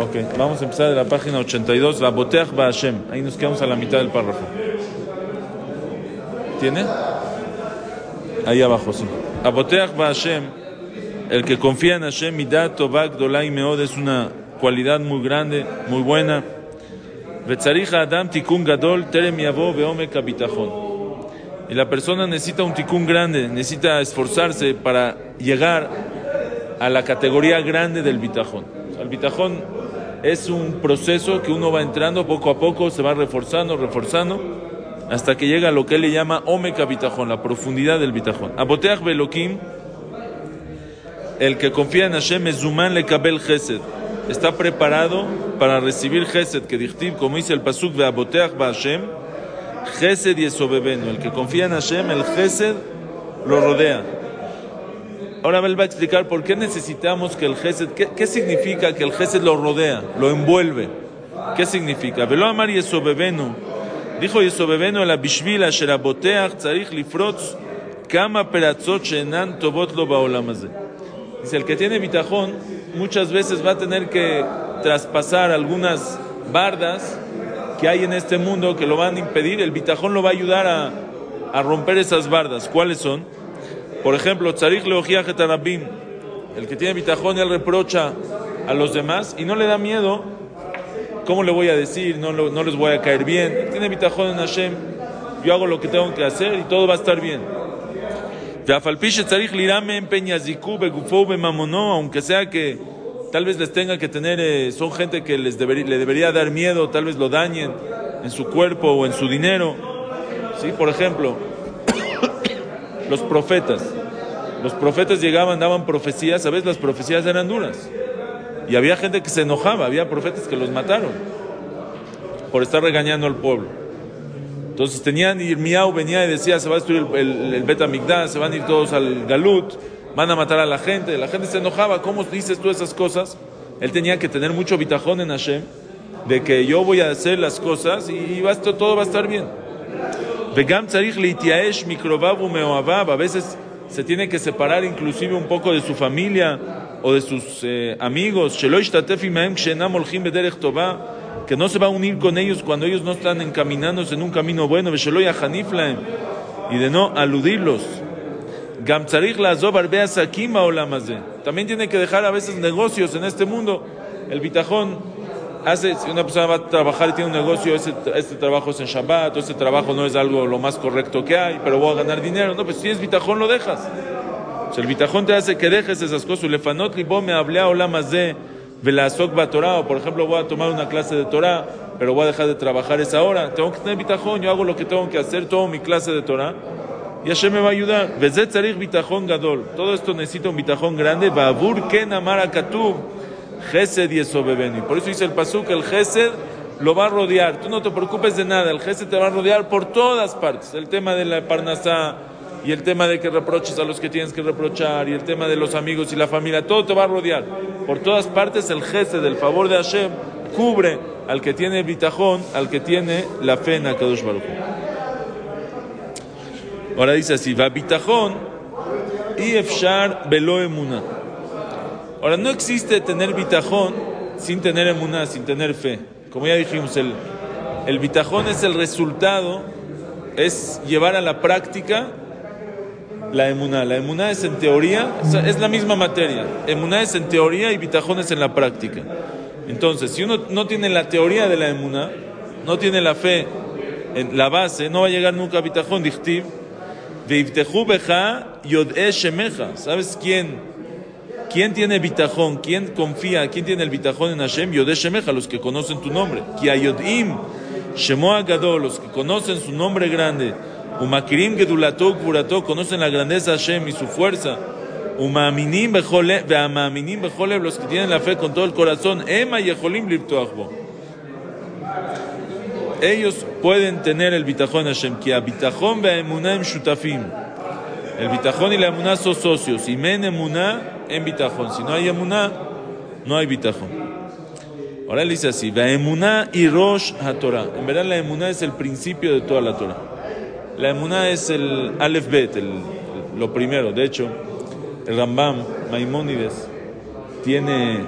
Ok, vamos a empezar de la página 82, la Boteach Hashem. Ahí nos quedamos a la mitad del párrafo. ¿Tiene? Ahí abajo, sí. Aboteach Hashem, el que confía en Hashem, Midat Tovak Dolai Meod, es una cualidad muy grande, muy buena. Adam Tikun Gadol Terem Yavo Beome. Y la persona necesita un tikun grande, necesita esforzarse para llegar a la categoría grande del bitajón. el bitajón es un proceso que uno va entrando poco a poco, se va reforzando, reforzando, hasta que llega a lo que él llama Omeka Bitajón, la profundidad del Bitajón. Aboteach Belokim, el que confía en Hashem, es le Kabel Gesed. Está preparado para recibir Gesed, que dichtiv, como dice el Pasuk de Aboteach Hashem, Gesed y Esobebeno. El que confía en Hashem, el Gesed lo rodea. Ahora él va a explicar por qué necesitamos que el Gesed, qué, significa que el Gesed lo rodea, lo envuelve. ¿Qué significa? Velo amar Yesobebenu. Dijo Yesobebenu el Abishvil asher aboteach tzarich lifrotz kama peratzot shenan tobot lo baolam hazeh. Dice, el que tiene bitajón muchas veces va a tener que traspasar algunas bardas que hay en este mundo que lo van a impedir. El bitajón lo va a ayudar a, a romper esas bardas. ¿Cuáles son? Por ejemplo, Tzarik Leogiaje Tarabim, el que tiene bitajón, él reprocha a los demás y no le da miedo. ¿Cómo le voy a decir? No, no les voy a caer bien. Tiene bitajón en Hashem. Yo hago lo que tengo que hacer y todo va a estar bien. Aunque sea que tal vez les tenga que tener, eh, son gente que les debería, le debería dar miedo, tal vez lo dañen en su cuerpo o en su dinero. ¿Sí? Por ejemplo, los profetas. Los profetas llegaban, daban profecías, a veces las profecías eran duras. Y había gente que se enojaba, había profetas que los mataron por estar regañando al pueblo. Entonces tenían, y Miau venía y decía, se va a destruir el, el, el se van a ir todos al Galut, van a matar a la gente. La gente se enojaba, ¿cómo dices tú esas cosas? Él tenía que tener mucho bitajón en Hashem, de que yo voy a hacer las cosas y todo va a estar bien. Vegam tzarich. A veces se tiene que separar inclusive un poco de su familia o de sus eh, amigos. Que no se va a unir con ellos cuando ellos no están encaminándose en un camino bueno. Y de no aludirlos. También tiene que dejar a veces negocios en este mundo. El bitajón hace, si una persona va a trabajar y tiene un negocio, ese, este trabajo es en Shabbat, o ese trabajo no es algo lo más correcto que hay, pero voy a ganar dinero. No, pues si tienes bitajón, lo dejas. O sea, el bitajón te hace que dejes esas cosas. Lefanot libo me hablé a olam de velasok Torah, o por ejemplo, voy a tomar una clase de Torah, pero voy a dejar de trabajar esa hora. Tengo que tener bitajón, yo hago lo que tengo que hacer, tomo mi clase de Torah. Y Hashem me va a ayudar. Todo esto necesita un bitajón grande. Babur ken amar. Gesed y. Por eso dice el Pasuk, el Gesed lo va a rodear. Tú no te preocupes de nada, el Gesed te va a rodear por todas partes. El tema de la Parnasá y el tema de que reproches a los que tienes que reprochar y el tema de los amigos y la familia, todo te va a rodear. Por todas partes el Gesed, el favor de Hashem, cubre al que tiene bitajón, al que tiene la fe en Akadosh Baruch. Ahora dice así, va bitajón y efshar velo emuna. Ahora, no existe tener bitajón sin tener emuná, sin tener fe. Como ya dijimos, el, el bitajón es el resultado, es llevar a la práctica la emuná. La emuná es en teoría, es, la misma materia. Emuná es en teoría y bitajón es en la práctica. Entonces, si uno no tiene la teoría de la emuná, no tiene la fe en la base, no va a llegar nunca a bitajón. ¿Sabes quién? ¿Quién tiene bitajón? ¿Quién confía? ¿Quién tiene el bitajón en Hashem? Yod'e shemeja, los que conocen tu nombre. Ki ayodim shemoa gadol, los que conocen su nombre grande. Umakirim gedulato gvurato, conocen la grandeza de Hashem y su fuerza. Umaminim bejole, los que tienen la fe con todo el corazón, ema yeholim liptoachbo. Ellos pueden tener el bitajón Hashem, que bitajón shutafim. El bitajón y la emuná son socios. Y men emuná en bitajón. Si no hay emuná, no hay bitajón. Ahora él dice así: Veemuná y rosh ha-Torah. En verdad, la emuná es el principio de toda la Torah. La emuná es el alef bet, el, lo primero. De hecho, el Rambam, Maimónides, tiene,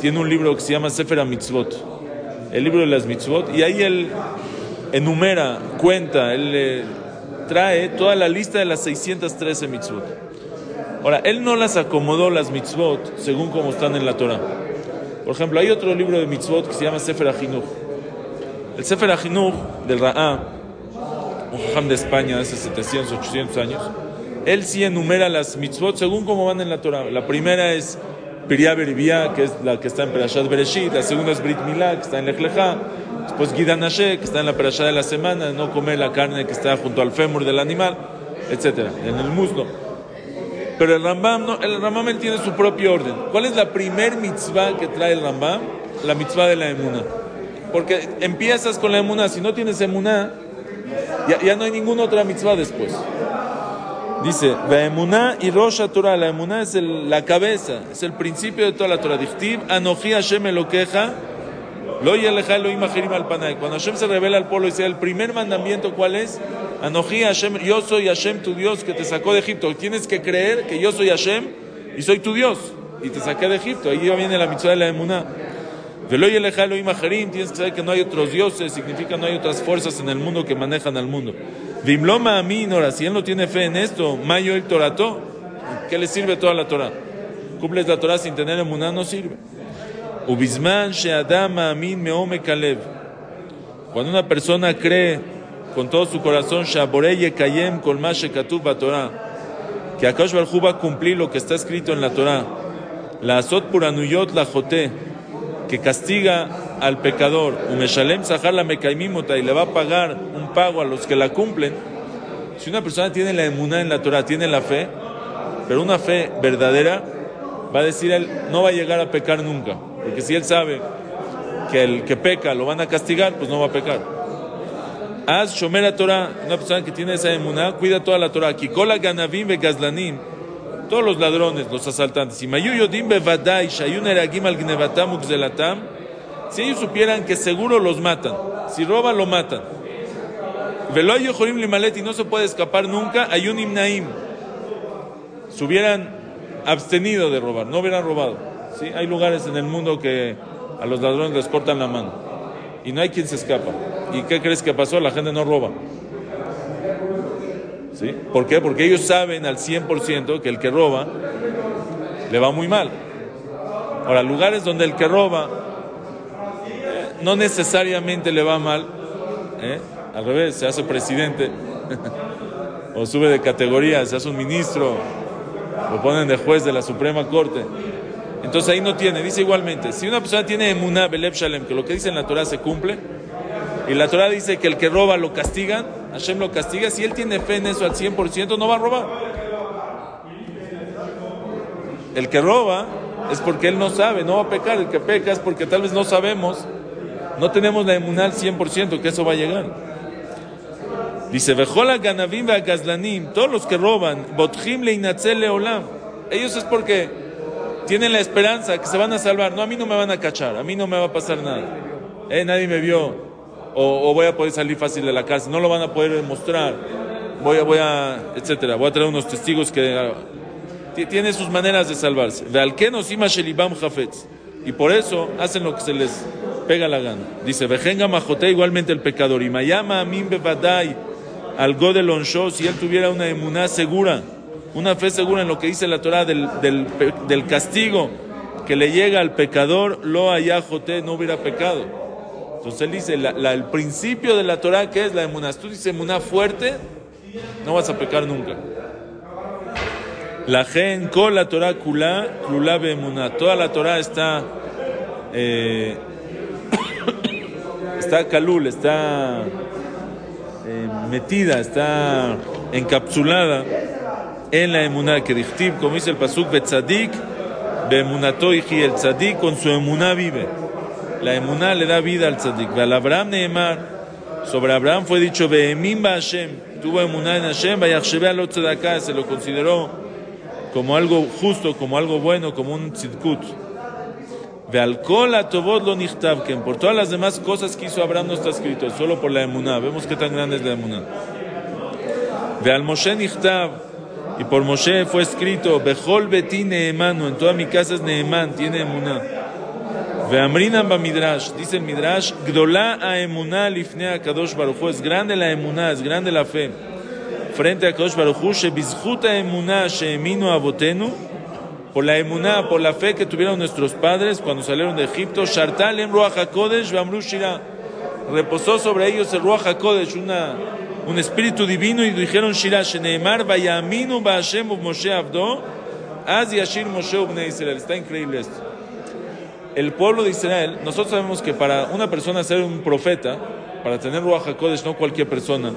tiene un libro que se llama Sefer Mitzvot. El libro de las mitzvot. Y ahí él enumera, cuenta, él trae toda la lista de las 613 mitzvot. Ahora, él no las acomodó las mitzvot según como están en la Torah. Por ejemplo, hay otro libro de mitzvot que se llama Sefer Ajinuch. El Sefer Ajinuch del Ra'á, un jajam de España de hace 700, 800 años, él sí enumera las mitzvot según como van en la Torah. La primera es Pirya Beribia, que es la que está en Perashat Bereshit. La segunda es Brit Milá, que está en Lech Lechá. Después Gidan Hashe, que está en la Perashat de la semana, no comer la carne que está junto al fémur del animal, etcétera, en el muslo. Pero el Rambam, no, el Rambam él tiene su propio orden. ¿Cuál es la primer mitzvah que trae el Rambam? La mitzvah de la emuná. Porque empiezas con la emuná, si no tienes emuná, ya, ya no hay ninguna otra mitzvah después. Dice, la emuná y Rosh Torah, la emuná es el- la cabeza, es el principio de toda la Torah. Dichtiv, Anoji Hashem queja, lo. Cuando Hashem se revela al pueblo, dice, el primer mandamiento, ¿cuál es? Anoji Hashem, yo soy Hashem tu Dios que te sacó de Egipto. Tienes que creer que yo soy Hashem y soy tu Dios y te saqué de Egipto. Ahí viene la mitzvah de la emuná. Velo yeleja lo imagirim, tienes que saber que no hay otros dioses, significa no hay otras fuerzas en el mundo que manejan al mundo. Vimloma a mí, Nora, si él no tiene fe en esto, Mayo el Torato, ¿qué le sirve toda la Torah? Cumples la Torah sin tener emuná, no sirve. Ubisman she'adam amin meome kalev. Cuando una persona cree con todo su corazón, Shaborei yekayem kol ma shekatuv Torah, que Akash Barjú va a cumplir lo que está escrito en la Torah, la azot puranuyot la joté, que castiga al pecador, umeshalem sahar la mekaimimota, y le va a pagar un pago a los que la cumplen. Si una persona tiene la emuná en la Torah, tiene la fe, pero una fe verdadera, va a decir él, no va a llegar a pecar nunca. Porque si él sabe que el que peca lo van a castigar, pues no va a pecar. Haz shomer a Torah, una persona que tiene esa emuná, cuida toda la Torah. Kikola ganavim gazlanim, todos los ladrones, los asaltantes. Y mayuyodim shayun eragim al gnevatam si ellos supieran que seguro los matan, si roban, lo matan. Veloy yochorim limalet y no se puede escapar nunca, ayun imnaim. Se hubieran abstenido de robar, no hubieran robado. Hay lugares en el mundo que a los ladrones les cortan la mano y no hay quien se escapa. ¿Y qué crees que pasó? La gente no roba. ¿Sí? ¿Por qué? Porque ellos saben al 100% que el que roba le va muy mal. Ahora, lugares donde el que roba eh, no necesariamente le va mal, ¿eh? al revés, se hace presidente o sube de categoría, se hace un ministro, lo ponen de juez de la Suprema Corte. Entonces ahí no tiene, dice igualmente, si una persona tiene emuná, beleb shalem, que lo que dice en la Torah se cumple, y la Torah dice que el que roba lo castigan, Hashem lo castiga, si él tiene fe en eso al 100%, no va a robar. El que roba es porque él no sabe, no va a pecar, el que peca es porque tal vez no sabemos, no tenemos la emuná al 100% que eso va a llegar. Dice, Vejola ganavim todos los que roban, botjim leinatzel leolam, ellos es porque tienen la esperanza que se van a salvar. No, a mí no me van a cachar, a mí no me va a pasar nada. Eh, nadie me vio, o, o voy a poder salir fácil de la cárcel, no lo van a poder demostrar. Voy a, voy a, etcétera. Voy a traer unos testigos que ah, ti- tienen sus maneras de salvarse. Y por eso hacen lo que se les pega la gana. Dice, vejenga majote igualmente el pecador. Y mayama amin bevadai al godel onsho, si él tuviera una emuná segura, una fe segura en lo que dice la Torah del, del, del castigo que le llega al pecador, lo jote no hubiera pecado. Entonces él dice, la- el principio de la Torah, que es la emuná? Tú dices emuná fuerte, no vas a pecar nunca. La gen la Torah kulá, kulá emuná. Toda la Torah está, eh, está calul, está eh, metida, está encapsulada en la emuná que dichtib, como dice el pasuk, betzadik, beemunato y el tzadik con su emuná vive. La emuná le da vida al tzadik. Al Abraham Neemar, sobre Abraham fue dicho, beemim Hashem, tuvo emuná en Hashem, vayachshebe al tzedakah, se lo consideró como algo justo, como algo bueno, como un tzidkut. Ve al kol atovot lo nichtav, que por todas las demás cosas que hizo Abraham no está escrito, solo por la emuná. Vemos qué tan grande es la emuná. Ve al Moshe nichtav, y por Moshe fue escrito, Bejol beti neemanu, en toda mi casa es neemán, tiene emuná. Ve amrinan ba midrash, dice el midrash, gdolá a emuná lifnea kadosh baruchu, es grande la emuná, es grande la fe. Frente a kadosh baruchu, shebizchuta emuná sheeminu abotenu, por la emuná, por la fe que tuvieron nuestros padres cuando salieron de Egipto, Shartal en Ruach HaKodesh, Shira, reposó sobre ellos el Ruach HaKodesh, una, un espíritu divino, y dijeron Shira, Sheneemar, Vayaminu Ba'ashem Moshe Abdo, Az Yashir Moshe Ubne Israel. Está increíble esto. El pueblo de Israel, nosotros sabemos que para una persona ser un profeta, para tener Ruach HaKodesh, no cualquier persona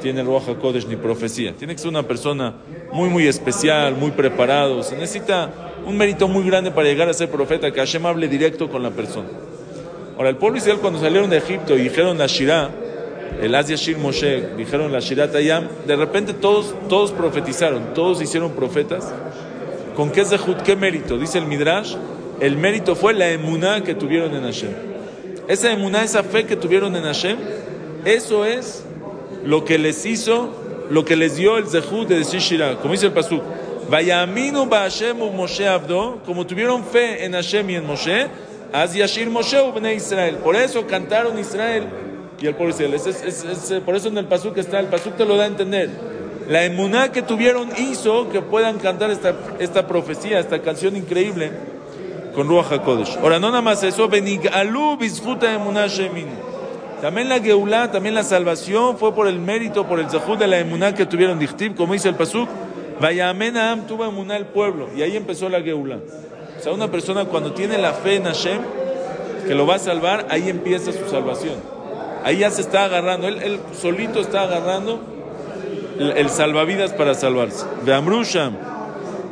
tiene Ruach HaKodesh ni profecía. Tiene que ser una persona muy, muy especial, muy preparado. Se necesita un mérito muy grande para llegar a ser profeta, que Hashem hable directo con la persona. Ahora, el pueblo de Israel cuando salieron de Egipto y dijeron la Shirah, el Az Yashir Moshe, dijeron la Shirah Tayam, de repente todos, todos profetizaron, todos hicieron profetas. ¿Con qué zehut, qué mérito? Dice el Midrash, el mérito fue la emuná que tuvieron en Hashem. Esa emuná, esa fe que tuvieron en Hashem, eso es lo que les hizo, lo que les dio el zehut de decir Shirah. Como dice el Pasuk, Vayaminu Hashem u Moshe Abdo, como tuvieron fe en Hashem y en Moshe, Az Yashir Moshe u Israel. Por eso cantaron Israel y el pueblo Israel. Es, es, es, por eso en el Pasuk está, el Pasuk te lo da a entender. La emuná que tuvieron hizo que puedan cantar esta, esta profecía, esta canción increíble con Ruach HaKodesh. Ahora, no nada más eso, Benigalu Bizhuta Emuná Sheminu. También la Geulá, también la salvación fue por el mérito, por el zahud de la emuná que tuvieron Dichtib, como dice el Pasuk, Vayamenam tuvo emuná el pueblo, y ahí empezó la Geulá. O sea, una persona cuando tiene la fe en Hashem, que lo va a salvar, ahí empieza su salvación. Ahí ya se está agarrando, él, él solito está agarrando el, salvavidas para salvarse. De Amrusham,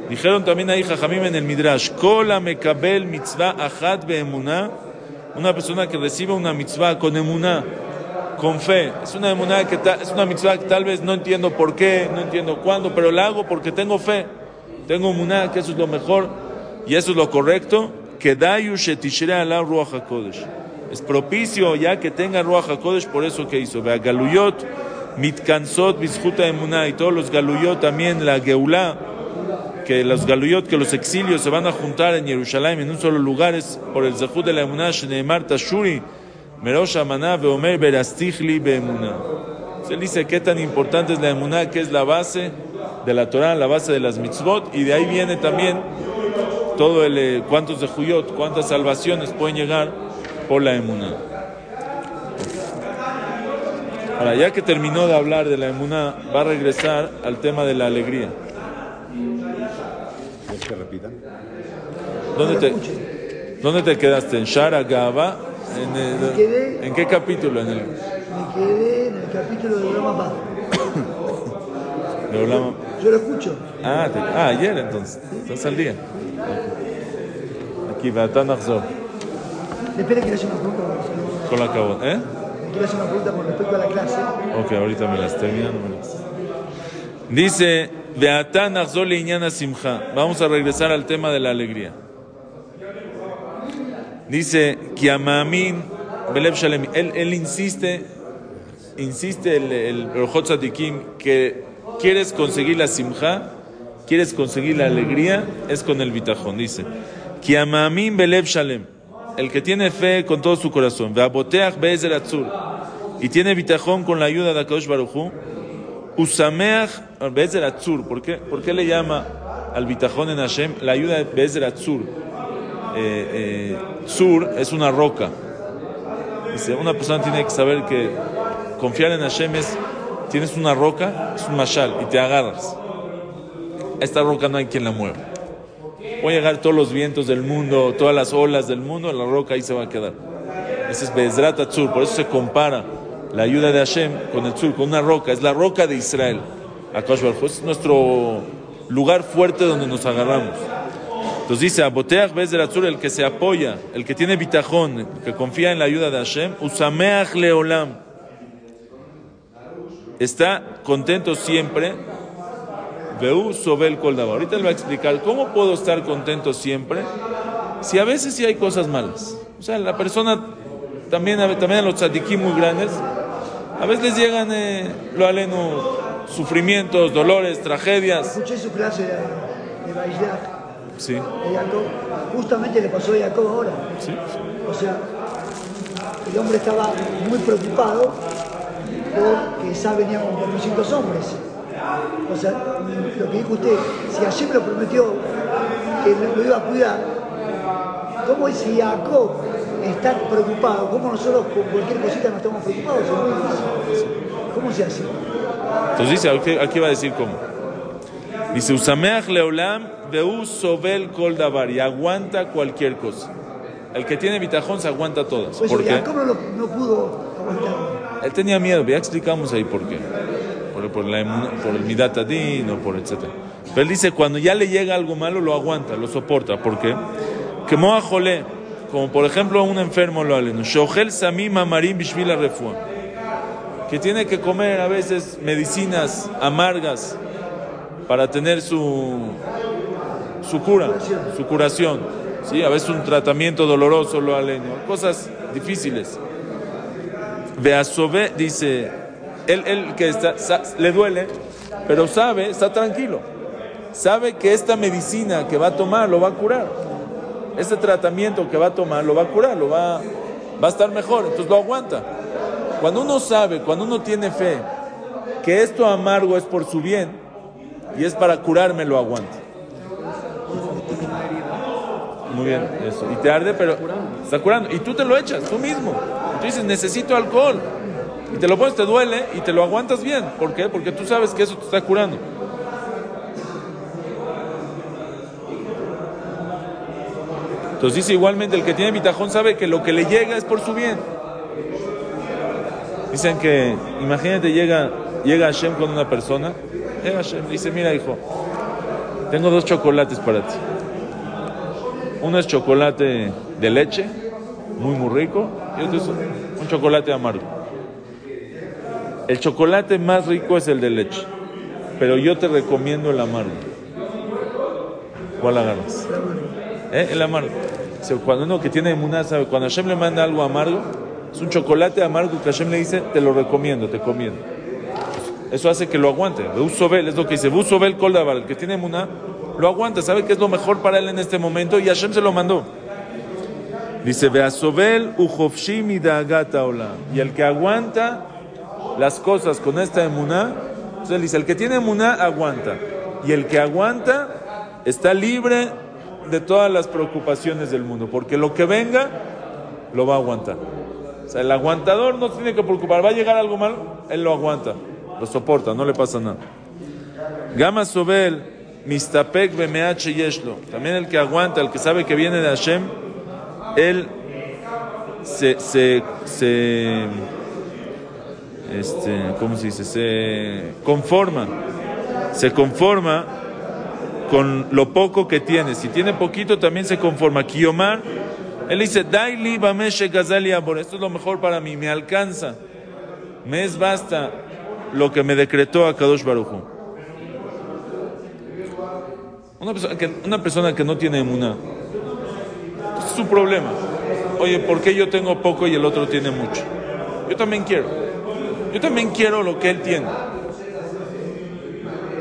dijeron también ahí Jajamim en el Midrash, Kola mekabel mitzvah achat beemuná, una persona que recibe una mitzvah con emuná, con fe. Es una emuná que es una mitzvah que tal vez no entiendo por qué, no entiendo cuándo, pero la hago porque tengo fe. Tengo emuná, que eso es lo mejor y eso es lo correcto. Ruach hakodesh. Es propicio ya que tenga ruach hakodesh por eso que hizo. Vea galuyot mitkansot bizjuta emuná y todos los galuyot también la geulá que los galuyot, que los exilios se van a juntar en Jerusalén en un solo lugar es por el zehut de la emuná Shneemar Tashuri Merosh Amaná Veomer Berastichli Beemuná. Se dice qué tan importante es la emuná, que es la base de la Torah, la base de las mitzvot, y de ahí viene también todo el eh, cuántos de cuántas salvaciones pueden llegar por la emuná. Ahora, ya que terminó de hablar de la emuná, va a regresar al tema de la alegría. ¿Quieres que repita? ¿Dónde te, ¿Dónde te quedaste? ¿En Shara Gaba? ¿En, el- Me quedé- ¿En qué capítulo? En el Me quedé en el capítulo de Rama Paz. de Olam- Yo lo escucho. Ah, te- ah, ayer entonces. Estás al día. Aquí, Beatán Achzor. Espera que le haya una pregunta. con- la cabot, ¿eh? Quiero hacer una pregunta con respecto a la clase. Ok, ahorita me las termino. no me las- Dice. Vamos a regresar al tema de la alegría. Dice. Él, él insiste, insiste el, el, que quieres conseguir la Simcha, quieres conseguir la alegría, es con el bitajón. Dice, Kiamamin Beleb Shalem. El que tiene fe con todo su corazón. Y tiene bitajón con la ayuda de Akadosh Baruchu. Usameach Atzur. ¿Por qué, ¿Por qué le llama al bitajón en Hashem la ayuda de Be'ezer Atzur? Eh, eh, Tzur es una roca. Dice, una persona tiene que saber que confiar en Hashem es, tienes una roca, es un mashal, y te agarras. Esta roca no hay quien la mueva. Puede llegar todos los vientos del mundo, todas las olas del mundo, la roca ahí se va a quedar. Ese es Bezrat Tzur, por eso se compara la ayuda de Hashem con el Tzur, con una roca, es la roca de Israel. Akash es nuestro lugar fuerte donde nos agarramos. Entonces dice, Aboteach Bezer Atzur, el que se apoya, el que tiene bitajón, que confía en la ayuda de Hashem, Usameach Leolam, está contento siempre. Veu Sobel Koldaba. Ahorita le voy a explicar cómo puedo estar contento siempre si a veces sí hay cosas malas. O sea, la persona también, también a los tzadikim muy grandes, a veces les llegan, eh, lo aleno, sufrimientos, dolores, tragedias. Escuché su clase de, de Sí, de Jacob. Justamente le pasó a Jacob ahora. sí. O sea, el hombre estaba muy preocupado porque ya venían con 400 hombres. O sea, lo que dijo usted, si Hashem lo prometió que lo iba a cuidar, ¿cómo es si Jacob está preocupado? ¿Cómo nosotros con cualquier cosita no estamos preocupados? ¿Cómo se hace? Entonces dice, aquí, aquí va a decir cómo. Dice, Usameach Leolam Veu Sobel Kol Dabar, y aguanta cualquier cosa. El que tiene bitajón se aguanta todas. Pues ¿Por qué? No, no pudo aguantar. Él tenía miedo, ya explicamos ahí por qué. Por, por, la, por el o por etcétera. Pero él dice, cuando ya le llega algo malo, lo aguanta, lo soporta. ¿Por qué? Que Moa Jolé, como por ejemplo a un enfermo lo aleno, Shohel Samim Amarim Bishvila Refua, que tiene que comer a veces medicinas amargas para tener su, su cura, su curación. ¿sí? A veces un tratamiento doloroso lo aleno, cosas difíciles. Beasobe dice, él, él que está, sa- le duele, pero sabe, está tranquilo. Sabe que esta medicina que va a tomar lo va a curar. Este tratamiento que va a tomar lo va a curar, lo va, va a estar mejor, entonces lo aguanta. Cuando uno sabe, cuando uno tiene fe, que esto amargo es por su bien y es para curarme, lo aguanta. Muy bien, eso. Y te arde, pero está curando. Y tú te lo echas, tú mismo. Tú dices, necesito alcohol. Y te lo pones, te duele y te lo aguantas bien. ¿Por qué? Porque tú sabes que eso te está curando. Entonces dice igualmente, el que tiene bitajón sabe que lo que le llega es por su bien. Dicen que, imagínate, llega, llega Hashem con una persona. Llega Hashem, dice, mira hijo, tengo dos chocolates para ti. Uno es chocolate de leche, muy muy rico, y otro es un chocolate amargo. El chocolate más rico es el de leche, pero yo te recomiendo el amargo. ¿Cuál agarras? ¿Eh? El amargo. Cuando uno que tiene emuná sabe, cuando Hashem le manda algo amargo, es un chocolate amargo que Hashem le dice, te lo recomiendo, te comiendo. Eso hace que lo aguante. Busobel, es lo que dice, Busobel Koldabar, el que tiene emuná, lo aguanta, sabe que es lo mejor para él en este momento y Hashem se lo mandó. Dice, Beasobel Ujofshi Midagata Olam. Y el que aguanta las cosas con esta emuná, entonces él dice, el que tiene emuná aguanta. Y el que aguanta está libre de todas las preocupaciones del mundo, porque lo que venga lo va a aguantar. O sea, el aguantador no se tiene que preocupar, va a llegar algo malo, él lo aguanta, lo soporta, no le pasa nada. Gama Sobel, Mistapek Bemeach Yeshlo. También el que aguanta, el que sabe que viene de Hashem, él se, se, se este, ¿cómo se dice? Se conforma, se conforma con lo poco que tiene. Si tiene poquito, también se conforma. Kiyomar, él dice, Daili Bameshe Gazali Abor, esto es lo mejor para mí, me alcanza, me es basta lo que me decretó a Kadosh Baruchu. Una persona que, una persona que no tiene emuná, es su problema. Oye, ¿por qué yo tengo poco y el otro tiene mucho? Yo también quiero. Yo también quiero lo que él tiene.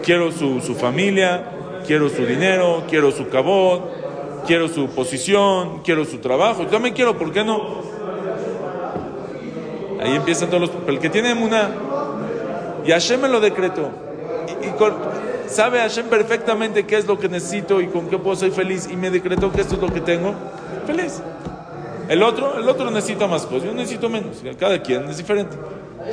Quiero su, su familia, quiero su dinero, quiero su cabot, quiero su posición, quiero su trabajo. Yo también quiero, ¿por qué no? Ahí empiezan todos los... El que tiene emuná, y Hashem me lo decretó. Y, y con- sabe Hashem perfectamente qué es lo que necesito y con qué puedo ser feliz. Y me decretó que esto es lo que tengo. Feliz. El otro, el otro necesita más cosas, yo necesito menos. Cada quien es diferente.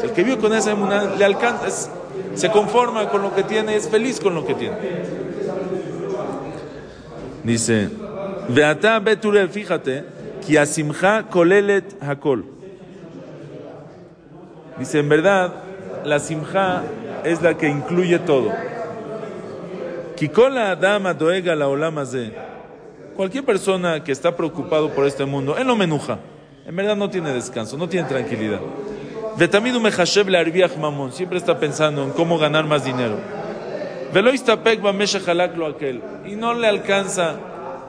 El que vive con esa emuná le alcanza, se conforma con lo que tiene, es feliz con lo que tiene. Dice, Beata Beturel, fíjate, que asimja kolelet hakol. Dice, en verdad, la simja es la que incluye todo. Kikola Adama Doega la Olamaze. Cualquier persona que está preocupado por este mundo, él no menuja. En verdad no tiene descanso, no tiene tranquilidad. Le arbiach mamón. Siempre está pensando en cómo ganar más dinero. Lo. Y no le alcanza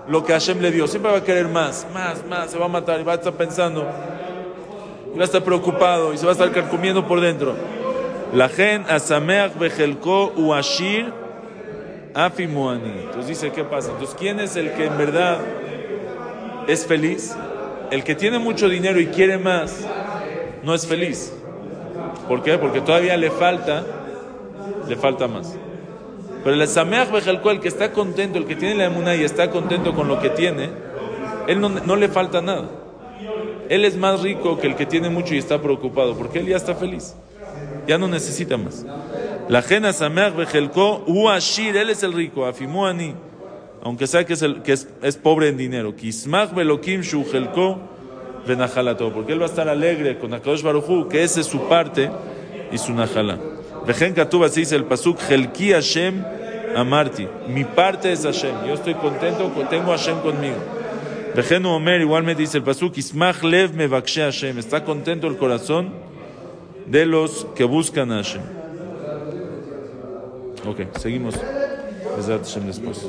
lo que Hashem le dio. Siempre va a querer más, más, más. Se va a matar y va a estar pensando. Y va a estar preocupado y se va a estar comiendo por dentro. La gen asameach bejelko uashir afimuani. Entonces dice, ¿qué pasa? Entonces, ¿quién es el que en verdad es feliz? El que tiene mucho dinero y quiere más, no es feliz. ¿Por qué? Porque todavía le falta, le falta más. Pero el Sameach Bejelko, el que está contento, el que tiene la emuná y está contento con lo que tiene, él no, no, le falta nada. Él es más rico que el que tiene mucho y está preocupado, porque él ya está feliz. Ya no necesita más. La jena Sameach Bejelko, Uashir, él es el rico, Afimuani, aunque sea que es, el, que es pobre en dinero. Kismach Belokim Shujelko Venajalato, porque él va a estar alegre con Akadosh Baruchu, que ese es su parte y su Najalá. Vejen Katuba se dice el pasuk Helki Hashem Amarti. Mi parte es Hashem. Yo estoy contento, tengo Hashem conmigo. Vejen Omer igualmente dice el pasuk Ismach Lev Mevakshe Hashem. Está contento el corazón de los que buscan a Hashem. Ok, seguimos. Besat Hashem después.